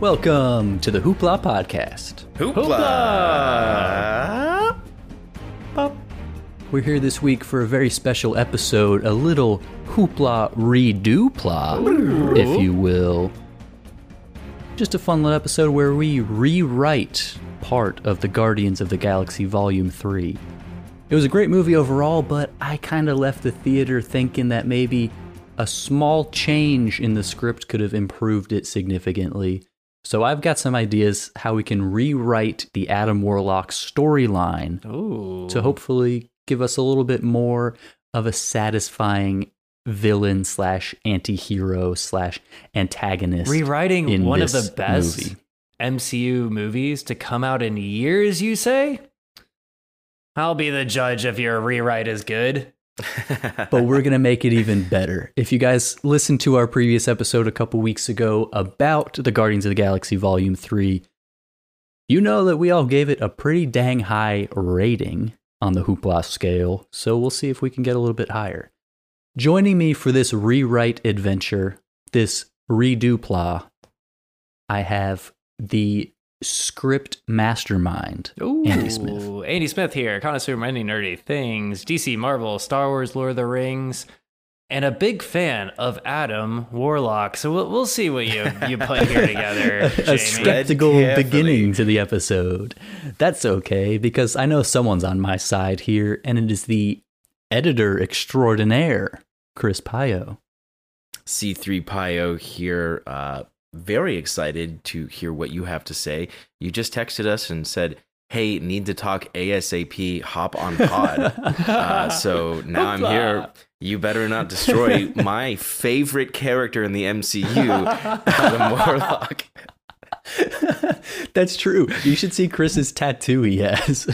Welcome to the Hoopla Podcast. Hoopla! We're here this week for a very special episode, a little Hoopla redoopla, if you will. Just a fun little episode where we rewrite part of the Guardians of the Galaxy Volume 3. It was a great movie overall, but I kind of left the theater thinking that maybe a small change in the script could have improved it significantly. So I've got some ideas how we can rewrite the Adam Warlock storyline to hopefully give us a little bit more of a satisfying villain slash anti-hero slash antagonist Rewriting in one of the best movie. MCU movies to come out in years, you say? I'll be the judge if your rewrite is good. but we're going to make it even better. If you guys listened to our previous episode a couple weeks ago about the Guardians of the Galaxy Volume 3, you know that we all gave it a pretty dang high rating on the Hoopla scale, so we'll see if we can get a little bit higher. Joining me for this rewrite adventure, this redupla, I have the script mastermind, Ooh. Andy Smith. Andy Smith here, connoisseur of many nerdy things, DC, Marvel, Star Wars, Lord of the Rings, and a big fan of Adam Warlock. So we'll, we'll see what you, you put here together, a skeptical carefully. beginning to the episode. That's okay because I know someone's on my side here, and it is the editor extraordinaire, Chris Pio. C3PIO here. Uh, very excited to hear what you have to say. You just texted us and said, Hey, need to talk ASAP, hop on pod. uh, so now I'm here. You better not destroy my favorite character in the MCU, Adam Warlock. That's true. You should see Chris's tattoo he has.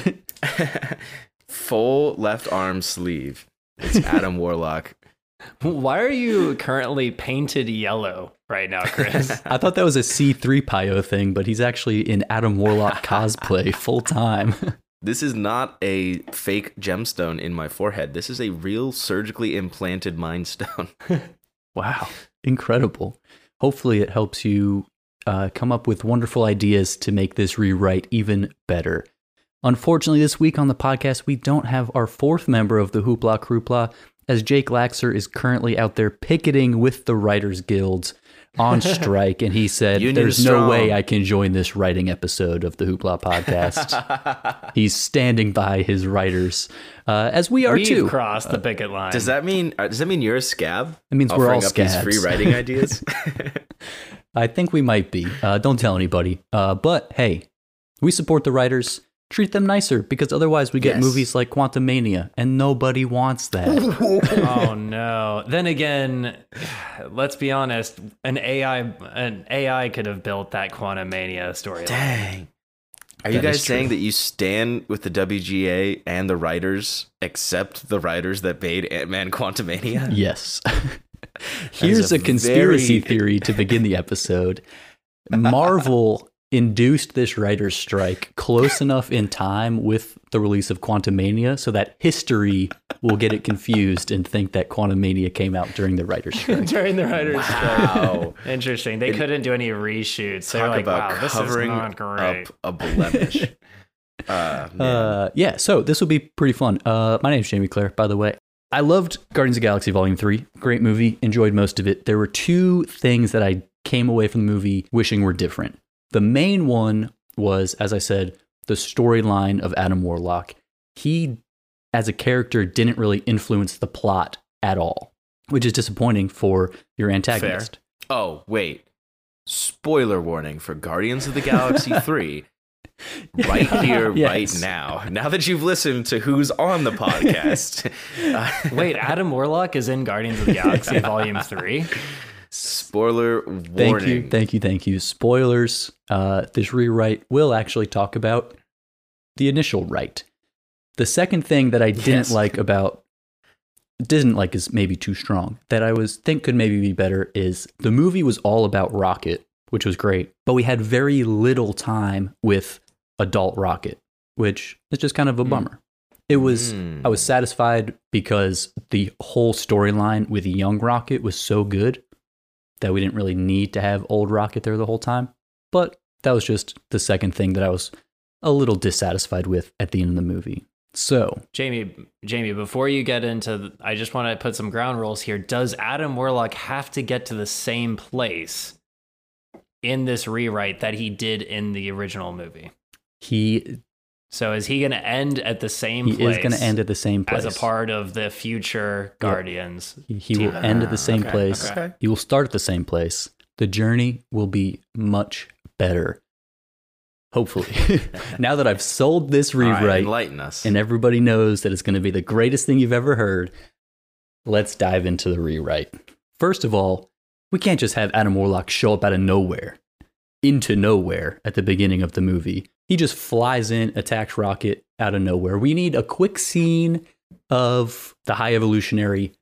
Full left arm sleeve. It's Adam Warlock. Why are you currently painted yellow right now, Chris? I thought that was a C3 Pio thing, but he's actually in Adam Warlock cosplay full time. This is not a fake gemstone in my forehead. This is a real surgically implanted mind stone. Wow, incredible. Hopefully, it helps you uh, come up with wonderful ideas to make this rewrite even better. Unfortunately, this week on the podcast, we don't have our fourth member of the Hoopla Croupla, as Jake Laxer is currently out there picketing with the Writers Guilds on strike, and he said, Union There's no way I can join this writing episode of the Hoopla podcast. He's standing by his writers, uh, as we are We've too. crossed the picket line. Does that mean uh, does that mean you're a scab? It means we're all offering up these scabs. free writing ideas. I think we might be. Uh, don't tell anybody. Uh, but hey, we support the writers. Treat them nicer because otherwise we get Yes. movies like Quantumania and nobody wants that. oh no. Then again, let's be honest, an AI an AI could have built that Quantumania storyline. Dang. Are you guys saying that you stand with the WGA and the writers, except the writers that made Ant Man Quantumania? yes. Here's a a conspiracy very- theory to begin the episode. Marvel induced this writer's strike close enough in time with the release of Quantumania so that history will get it confused and think that Quantumania came out during the writer's strike. During the writer's Wow. strike. Interesting. They couldn't do any reshoots. They're Talk like, about wow, this is covering not great. up a blemish. Uh. Uh, yeah, so this will be pretty fun. Uh, my name's Jamie Clare, by the way. I loved Guardians of the Galaxy Volume 3. Great movie. Enjoyed most of it. There were two things that I came away from the movie wishing were different. The main one was, as I said, the storyline of Adam Warlock. He, as a character, didn't really influence the plot at all, which is disappointing for your antagonist. Fair. oh, wait. Spoiler warning for Guardians of the Galaxy 3. Right here, Yes. right now. Now that you've listened to who's on the podcast. uh, Wait, Adam Warlock is in Guardians of the Galaxy Volume 3? Spoiler warning. Thank you, thank you, thank you. Spoilers. Uh, this rewrite will actually talk about the initial write. The second thing that I didn't Yes. like about didn't like is maybe too strong. That I was think could maybe be better is the movie was all about Rocket, which was great, but we had very little time with adult Rocket, which is just kind of a bummer. It was Mm. I was satisfied because the whole storyline with young Rocket was so good that we didn't really need to have old Rocket there the whole time. But that was just the second thing that I was a little dissatisfied with at the end of the movie. So, Jamie, Jamie, before you get into, the, I just want to put some ground rules here. Does Adam Warlock have to get to the same place in this rewrite that he did in the original movie? he So is he going to end at the same he place? is going to end at the same place. as a part of the future Guardians. He, he will end at the ah, same okay, place. okay. He will start at the same place. The journey will be much better. Hopefully. now that I've sold this All right, rewrite enlighten us. and everybody knows that it's going to be the greatest thing you've ever heard, let's dive into the rewrite. First of all, we can't just have Adam Warlock show up out of nowhere, into nowhere at the beginning of the movie. He just flies in, attacks Rocket out of nowhere. We need a quick scene of the High Evolutionary,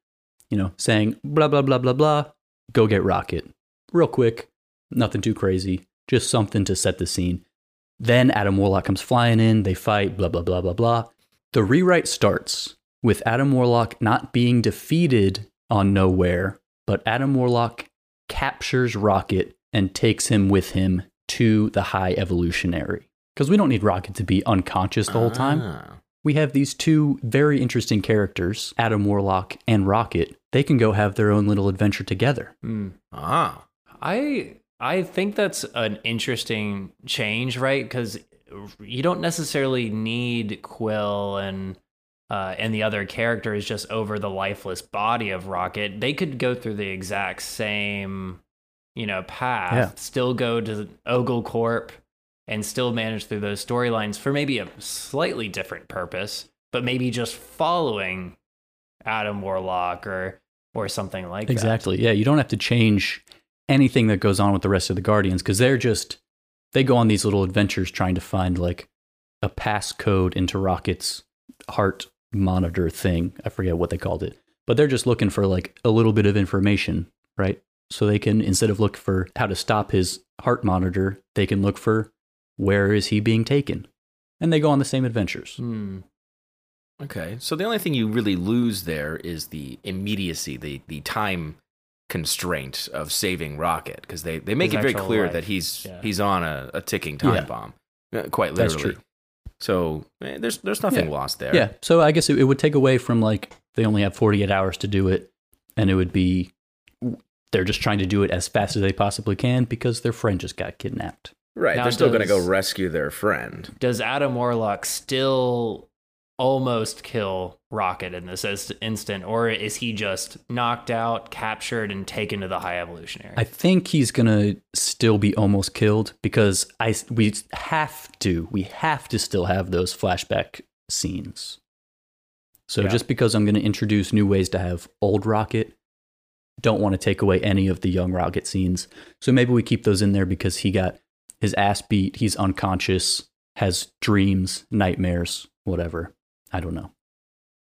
you know, saying blah, blah, blah, blah, blah, go get Rocket. Real quick, nothing too crazy, just something to set the scene. Then Adam Warlock comes flying in, they fight, blah, blah, blah, blah, blah. The rewrite starts with Adam Warlock not being defeated on nowhere, but Adam Warlock captures Rocket and takes him with him to the High Evolutionary. Because we don't need Rocket to be unconscious the whole time. Ah. We have these two very interesting characters, Adam Warlock and Rocket. They can go have their own little adventure together. Hmm. Ah. I I think that's an interesting change, right? Because you don't necessarily need Quill and uh, and the other characters just over the lifeless body of Rocket. They could go through the exact same, you know, path. Yeah. Still go to OrgoCorp and still manage through those storylines for maybe a slightly different purpose, but maybe just following Adam Warlock or or something like that. Exactly. Yeah, you don't have to change anything that goes on with the rest of the Guardians because they're just they go on these little adventures trying to find like a passcode into Rocket's heart monitor thing. I forget what they called it, but they're just looking for like a little bit of information, right? So they can instead of look for how to stop his heart monitor, they can look for where is he being taken, and they go on the same adventures. Hmm. Okay. So the only thing you really lose there is the immediacy, the the time constraint of saving Rocket because they, they make His it very clear life. that he's Yeah. he's on a, a ticking time Yeah. bomb, uh, quite That's literally. true. So eh, there's there's nothing Yeah. lost there. Yeah. So I guess it, it would take away from like they only have 48 hours to do it, and it would be they're just trying to do it as fast as they possibly can because their friend just got kidnapped. Right. Now they're still going to go rescue their friend. does Adam Warlock still almost kill Rocket in this is- instant, or is he just knocked out, captured, and taken to the High Evolutionary? I think he's gonna still be almost killed because I we have to we have to still have those flashback scenes. So Yeah. just because I'm gonna introduce new ways to have old Rocket, don't want to take away any of the young Rocket scenes. So maybe we keep those in there because he got his ass beat, he's unconscious, has dreams, nightmares, whatever. I don't know.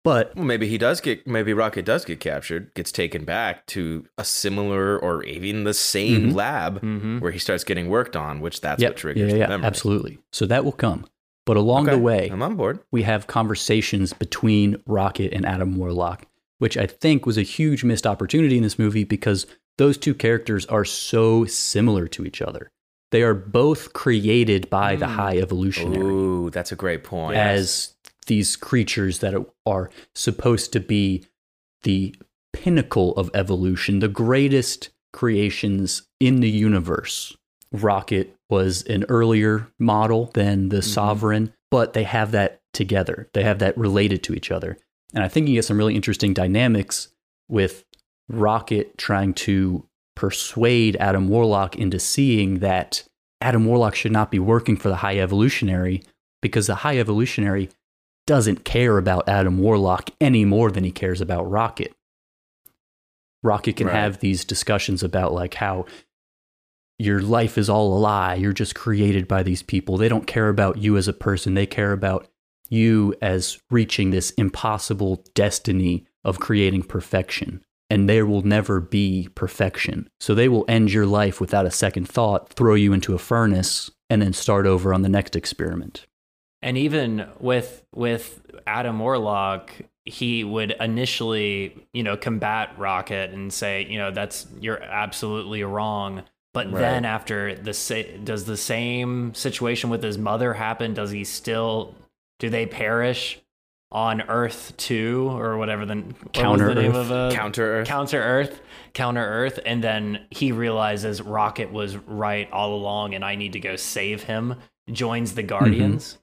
But Well, maybe he does get maybe Rocket does get captured, gets taken back to a similar or even the same Mhm. lab Mhm. where he starts getting worked on, which that's Yep, what triggers yeah, yeah, the memory. absolutely. So that will come. But along Okay, the way, I'm on board. we have conversations between Rocket and Adam Warlock, which I think was a huge missed opportunity in this movie because those two characters are so similar to each other. They are both created by the Mm. High Evolutionary Ooh, that's a great point. as these creatures that are supposed to be the pinnacle of evolution, the greatest creations in the universe. Rocket was an earlier model than the Sovereign, but they have that together. They have that related to each other. And I think you get some really interesting dynamics with Rocket trying to persuade Adam Warlock into seeing that Adam Warlock should not be working for the High Evolutionary because the High Evolutionary doesn't care about Adam Warlock any more than he cares about Rocket. Rocket can Right. have these discussions about like how your life is all a lie. You're just created by these people. They don't care about you as a person. They care about you as reaching this impossible destiny of creating perfection. And there will never be perfection. So they will end your life without a second thought, throw you into a furnace, and then start over on the next experiment. and even with with Adam Warlock, he would initially, you know, combat Rocket and say, you know, that's you're absolutely wrong. But Right. then after the sa- does the same situation with his mother happen? Does he still do they perish on Earth 2 or whatever the, what Counter the name Earth. of uh, Counter Earth. Counter Earth, Counter Earth, and then he realizes Rocket was right all along, and I need to go save him. Joins the Guardians.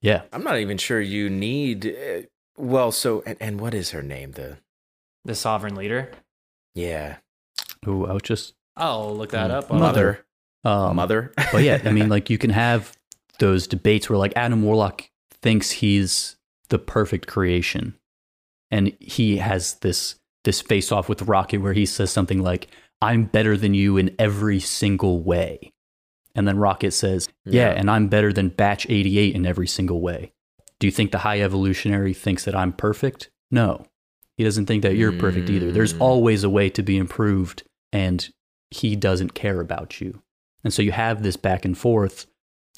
Yeah. I'm not even sure you need. Uh, well, so and, and what is her name? The The Sovereign Leader. yeah Ooh, I was just Oh, look that Mm, up. Mother. mother um, mother. but yeah, I mean, like you can have those debates where like Adam Warlock thinks he's the perfect creation, and he has this this face off with Rocket where he says something like, "I'm better than you in every single way," and then Rocket says, "Yeah, Yeah. and I'm better than Batch 88 in every single way." Do you think the High Evolutionary thinks that I'm perfect? No, he doesn't think that you're perfect either. There's Mm. always a way to be improved, and he doesn't care about you. And so you have this back and forth,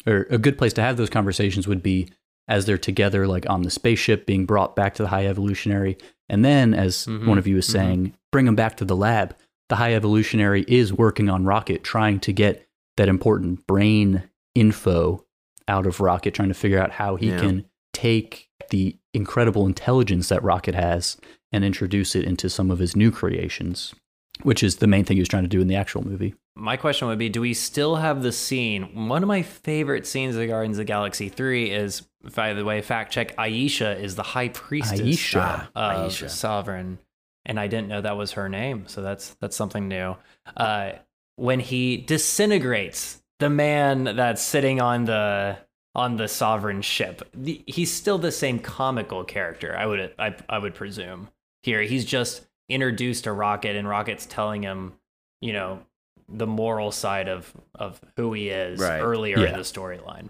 or a good place to have those conversations would be as they're together, like on the spaceship being brought back to the high evolutionary. And then, as Mhm, one of you was mhm. saying, bring them back to the lab. The high evolutionary is working on Rocket, trying to get that important brain info out of Rocket, trying to figure out how he Yeah. can take the incredible intelligence that Rocket has and introduce it into some of his new creations, which is the main thing he was trying to do in the actual movie. My question would be Do we still have the scene? One of my favorite scenes of Guardians of the Galaxy 3 is, by the way, fact check Ayesha is the high priestess Ayesha. of Ayesha. Sovereign. And I didn't know that was her name. So that's that's something new. Uh, when he disintegrates the man that's sitting on the on the sovereign ship the, he's still the same comical character i would I, I would presume here he's just introduced to rocket and rocket's telling him you know the moral side of of who he is Right. earlier in the storyline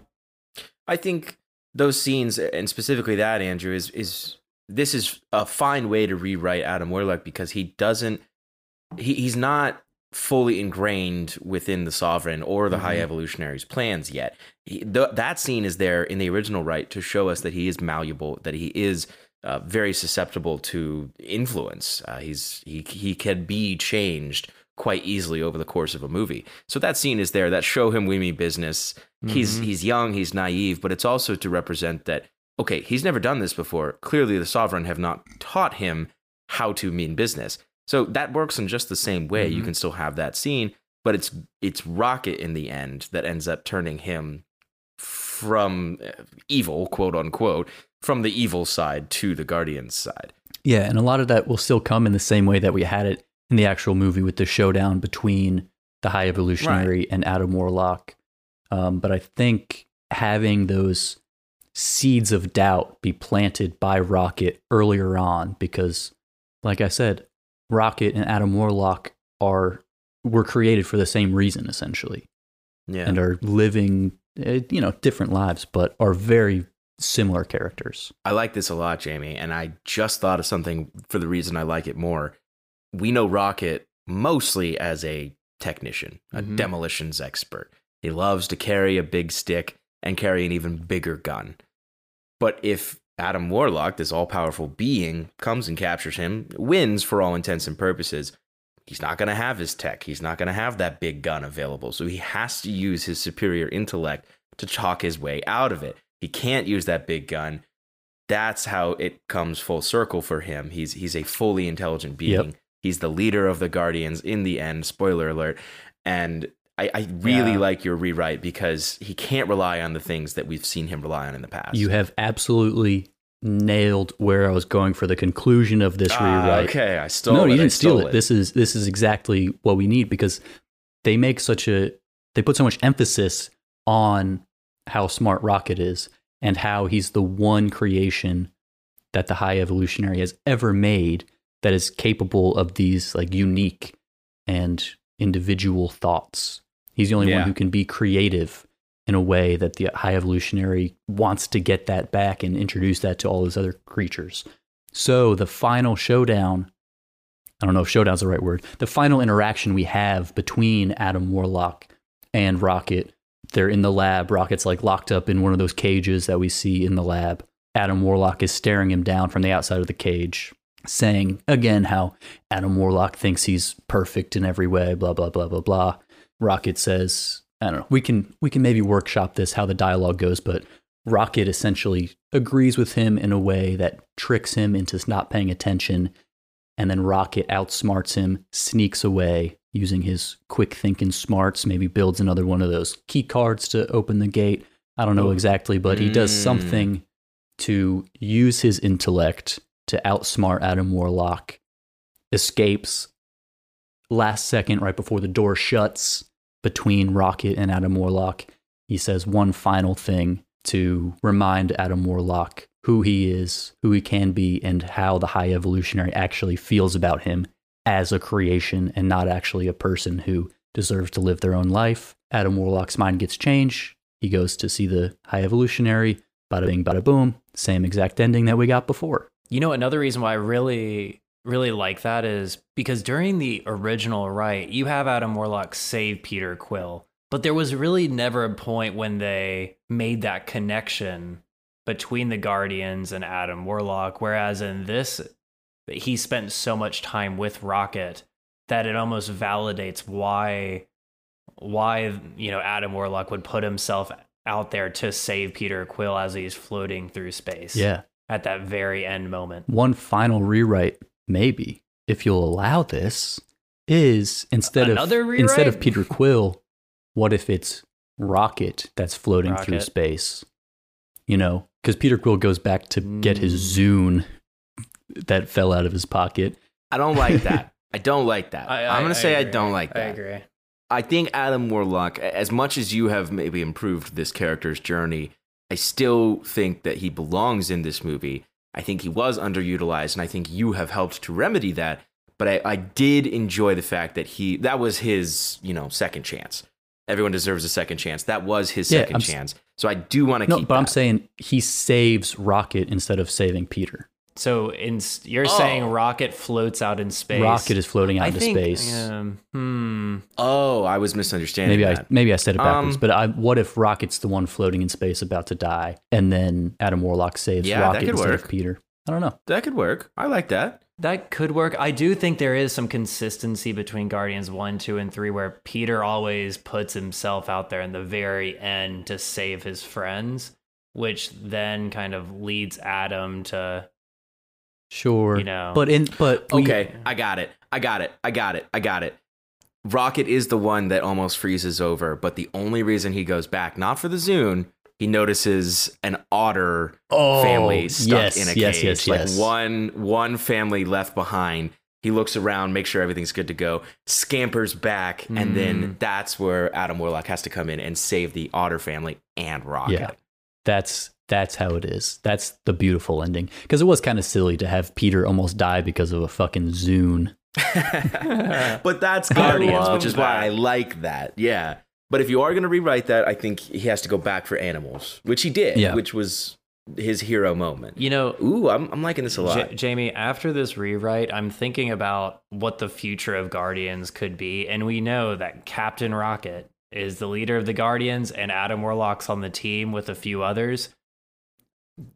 I think those scenes, and specifically that Andrew, is is this is a fine way to rewrite Adam Warlock because he doesn't, he, he's not fully ingrained within the Sovereign or the High Mhm. Evolutionary's plans yet. He, th- that scene is there in the original right to show us that he is malleable, that he is. Uh, very susceptible to influence. Uh, he's he he can be changed quite easily over the course of a movie. So that scene is there. That show him we mean business. He's Mhm. he's young, he's naive, but it's also to represent that okay, he's never done this before. Clearly the sovereign have not taught him how to mean business. So that works in just the same way. You Mhm. can still have that scene, but it's it's Rocket in the end that ends up turning him from uh, evil, quote unquote, from the evil side to the Guardian's side. Yeah, and a lot of that will still come in the same way that we had it in the actual movie with the showdown between the High Evolutionary and Adam Warlock. Um, but I think having those seeds of doubt be planted by Rocket earlier on, because, like I said, Rocket and Adam Warlock are were created for the same reason essentially, Yeah. and are living, uh, you know, different lives, but are very similar characters. I like this a lot, Jamie, and I just thought of something for the reason I like it more. We know Rocket mostly as a technician, a Mhm. demolitions expert. He loves to carry a big stick and carry an even bigger gun. But if Adam Warlock, this all powerful being, comes and captures him, wins for all intents and purposes, he's not going to have his tech. He's not going to have that big gun available. So he has to use his superior intellect to talk his way out of it. He can't use that big gun. That's how it comes full circle for him. He's he's a fully intelligent being. Yep. He's the leader of the Guardians in the end. Spoiler alert. And I, I really Yeah. like your rewrite because he can't rely on the things that we've seen him rely on in the past. You have absolutely nailed where I was going for the conclusion of this Ah, rewrite. okay, I stole no, it. you didn't steal stole it. This is this is exactly what we need because they make such a they put so much emphasis on how smart Rocket is and how he's the one creation that the high evolutionary has ever made that is capable of these like unique and individual thoughts. He's the only Yeah. one who can be creative in a way that the high evolutionary wants to get that back and introduce that to all his other creatures. So the final showdown, I don't know if showdown's the right word, the final interaction we have between Adam Warlock and Rocket, they're in the lab. Rocket's like locked up in one of those cages that we see in the lab. Adam Warlock is staring him down from the outside of the cage, saying again how Adam Warlock thinks he's perfect in every way, blah, blah, blah, blah, blah. Rocket says, I don't know, we can we can maybe workshop this how the dialogue goes, but Rocket essentially agrees with him in a way that tricks him into not paying attention. And then Rocket outsmarts him, sneaks away using his quick thinking smarts, maybe builds another one of those key cards to open the gate. I don't know exactly, but he does Mm. something to use his intellect to outsmart Adam Warlock, escapes last second right before the door shuts between Rocket and Adam Warlock. He says one final thing to remind Adam Warlock who he is, who he can be, and how the High Evolutionary actually feels about him as a creation and not actually a person who deserves to live their own life. Adam Warlock's mind gets changed. He goes to see the High Evolutionary. Bada bing, bada boom. Same exact ending that we got before. You know, another reason why I really, really like that is because during the original right, you have Adam Warlock save Peter Quill, but there was really never a point when they made that connection between the Guardians and Adam Warlock. Whereas in this, he spent so much time with Rocket that it almost validates why, why you know Adam Warlock would put himself out there to save Peter Quill as he's floating through space Yeah. At that very end moment. One final rewrite, maybe, if you'll allow this, is instead Another of instead of? Peter Quill, what if it's Rocket that's floating through space? You know, because Peter Quill goes back to get his Mm. Zune that fell out of his pocket. I don't like that. I don't like that. I, am gonna say I don't like that. I agree. I think Adam Warlock, as much as you have maybe improved this character's journey, I still think that he belongs in this movie. I think he was underutilized, and I think you have helped to remedy that. But I, I did enjoy the fact that he that was his, you know, second chance. Everyone deserves a second chance. That was his Yeah, 2nd I'm chance. So I do want to No, keep. but I'm saying he saves Rocket instead of saving Peter. So in, you're Oh. saying Rocket floats out in space. Rocket is floating out I into think, space. Um, hmm. Oh, I was misunderstanding. Maybe I maybe I said it backwards, Um, but I, what if Rocket's the one floating in space about to die, and then Adam Warlock saves Yeah, Rocket instead work. of Peter? I don't know. that could work. I like that. That could work. I do think there is some consistency between Guardians 1, 2, and 3 where Peter always puts himself out there in the very end to save his friends, which then kind of leads Adam to Sure, You know. but in but we- Okay, I got it. I got it. I got it. I got it. Rocket is the one that almost freezes over, but the only reason he goes back, not for the Zune, he notices an otter Oh, family stuck yes, in a yes, cage. yes, like yes. one one family left behind. He looks around, makes sure everything's good to go, scampers back, and Mm. then that's where Adam Warlock has to come in and save the otter family and Rocket. Yeah. That's that's how it is. That's the beautiful ending. Because it was kind of silly to have Peter almost die because of a fucking Zune. but that's Guardians, which is why. I like that. Yeah. But if you are going to rewrite that, I think he has to go back for animals, which he did, Yeah. which was his hero moment. You know, Ooh, I'm, I'm liking this a lot. J- Jamie, after this rewrite, I'm thinking about what the future of Guardians could be. And we know that Captain Rocket is the leader of the Guardians and Adam Warlock's on the team with a few others.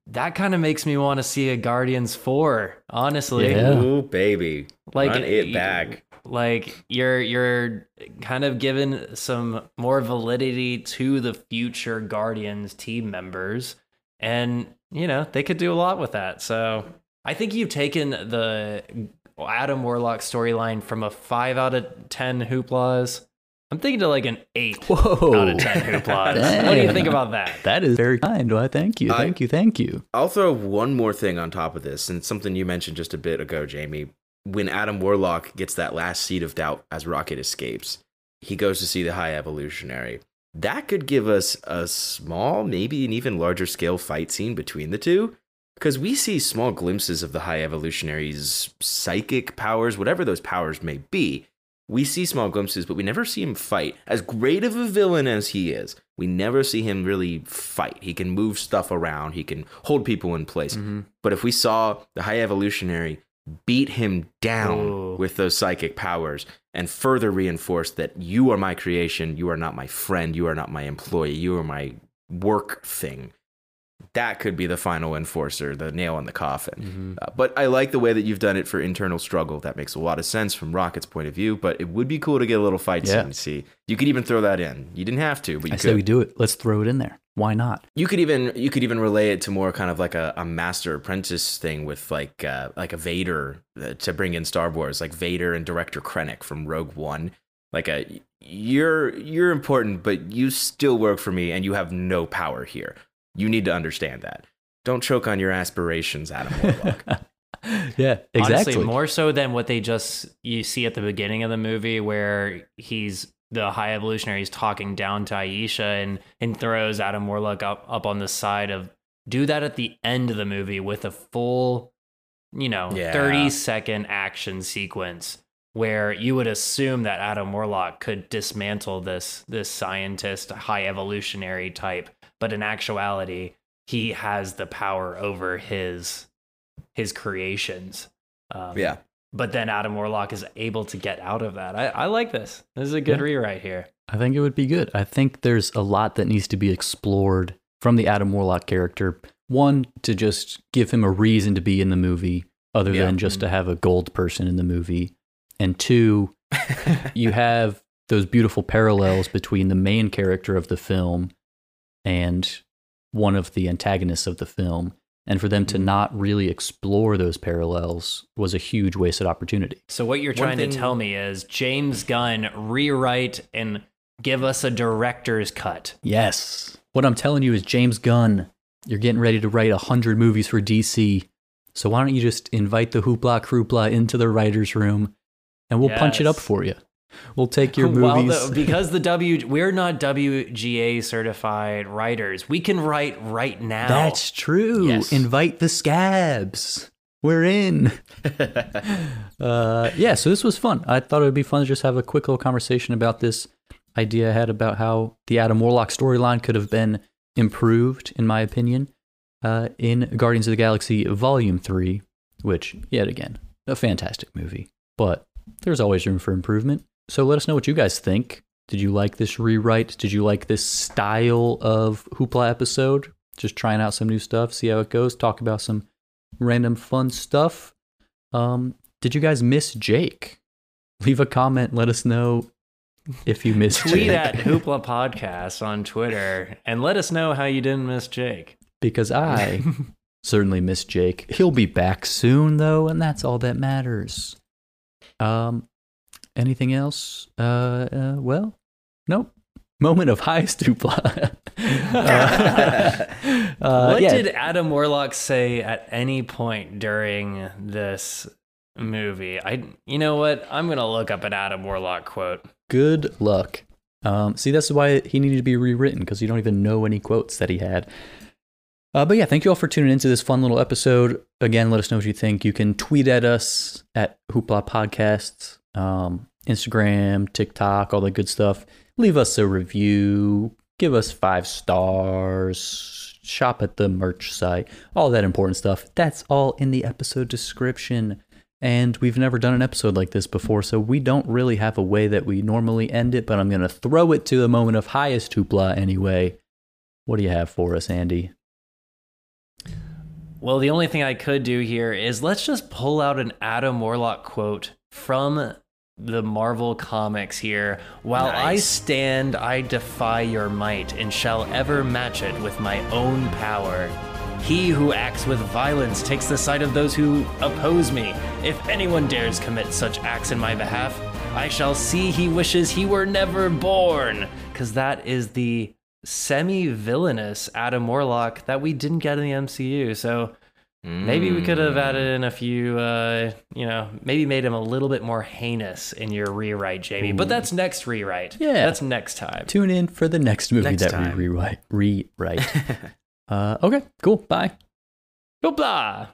That kind of makes me want to see a Guardians 4, honestly. Yeah. Ooh, baby. Like Run it back. Like you're you're kind of given some more validity to the future Guardians team members and you know, they could do a lot with that. So, I think you've taken the Adam Warlock storyline from a 5 out of 10 hooplas. I'm thinking to like an 8 Whoa. out of 10 hooplas. What do you think about that? That is very kind. Why, thank you. I- Thank you. Thank you. I'll throw one more thing on top of this, and it's something you mentioned just a bit ago, Jamie. When Adam Warlock gets that last seed of doubt as Rocket escapes, he goes to see the High Evolutionary. That could give us a small, maybe an even larger scale fight scene between the two. Because we see small glimpses of the High Evolutionary's psychic powers, whatever those powers may be. We see small glimpses, but we never see him fight. As great of a villain as he is, we never see him really fight. He can move stuff around, he can hold people in place. Mm-hmm. But if we saw the High Evolutionary beat him down Ooh. with those psychic powers and further reinforce that you are my creation, you are not my friend, you are not my employee, you are my work thing, that could be the final enforcer, the nail in the coffin. Mm-hmm. Uh, but I like the way that you've done it for internal struggle. That makes a lot of sense from Rocket's point of view. But it would be cool to get a little fight Yeah. scene. See, you could even throw that in. You didn't have to, but you I could. say we do it. Let's throw it in there. Why not? You could even you could even relay it to more kind of like a, a master apprentice thing with like uh, like a Vader uh, to bring in Star Wars, like Vader and Director Krennic from Rogue One. Like a you're you're important, but you still work for me, and you have no power here. You need to understand that. Don't choke on your aspirations, Adam Warlock. yeah, exactly. Honestly, more so than what they just you see at the beginning of the movie, where he's the high evolutionary is talking down to Ayesha and and throws Adam Warlock up up on the side of. Do that at the end of the movie with a full, you know, Yeah. thirty second action sequence where you would assume that Adam Warlock could dismantle this this scientist, high evolutionary type, but in actuality, he has the power over his his creations. Um, yeah. But then Adam Warlock is able to get out of that. I, I like this. This is a good Yeah. rewrite here. I think it would be good. I think there's a lot that needs to be explored from the Adam Warlock character. One, to just give him a reason to be in the movie, other Yeah. than just to have a gold person in the movie. And two, you have those beautiful parallels between the main character of the film and one of the antagonists of the film. And for them to mm-hmm. not really explore those parallels was a huge wasted opportunity. So what you're trying thing- to tell me is James Gunn rewrite and give us a director's cut. Yes. What I'm telling you is James Gunn, you're getting ready to write 100 movies for DC. So why don't you just invite the hoopla croopla into the writer's room and we'll punch it up for you. We'll take your Well, movies. the- because the W we're not WGA certified writers. We can write right now. That's true. Yes. Invite the scabs. We're in. uh, yeah, so this was fun. I thought it would be fun to just have a quick little conversation about this idea I had about how the Adam Warlock storyline could have been improved, in my opinion, uh, in Guardians of the Galaxy Volume 3, which, yet again, a fantastic movie. But there's always room for improvement. So let us know what you guys think. Did you like this rewrite? Did you like this style of Hoopla episode? Just trying out some new stuff, see how it goes, talk about some random fun stuff. Um, did you guys miss Jake? Leave a comment, let us know if you missed Tweet Jake. at Hoopla Podcast on Twitter and let us know how you didn't miss Jake. because I certainly miss Jake. He'll be back soon though, and that's all that matters. Um anything else? Uh, uh well, nope. Moment of highest hoopla. uh, what yeah. did Adam Warlock say at any point during this movie? I you know what? I'm going to look up an Adam Warlock quote. Good luck. Um, see, that's why he needed to be rewritten because you don't even know any quotes that he had. Uh, but yeah, thank you all for tuning into this fun little episode. Again, let us know what you think. You can tweet at us at Hoopla Podcasts, um, Instagram, TikTok, all the good stuff. Leave us a review. Give us five stars. Shop at the merch site. All that important stuff. That's all in the episode description. And we've never done an episode like this before, so we don't really have a way that we normally end it, but I'm going to throw it to the moment of highest hoopla anyway. What do you have for us, Andy? Well, the only thing I could do here is let's just pull out an Adam Warlock quote from the Marvel comics here. While I stand, I defy your might and shall ever match it with my own power. He who acts with violence takes the side of those who oppose me. If anyone dares commit such acts in my behalf, I shall see he wishes he were never born. Because that is the semi villainous Adam Warlock that we didn't get in the MCU. So maybe we could have Mm. added in a few, uh, you know, maybe made him a little bit more heinous in your rewrite, Jamie. But that's next rewrite. Yeah. That's next time. Tune in for the next movie Next that time. we rewrite. Rewrite. uh, okay, cool. Bye. Hoopla!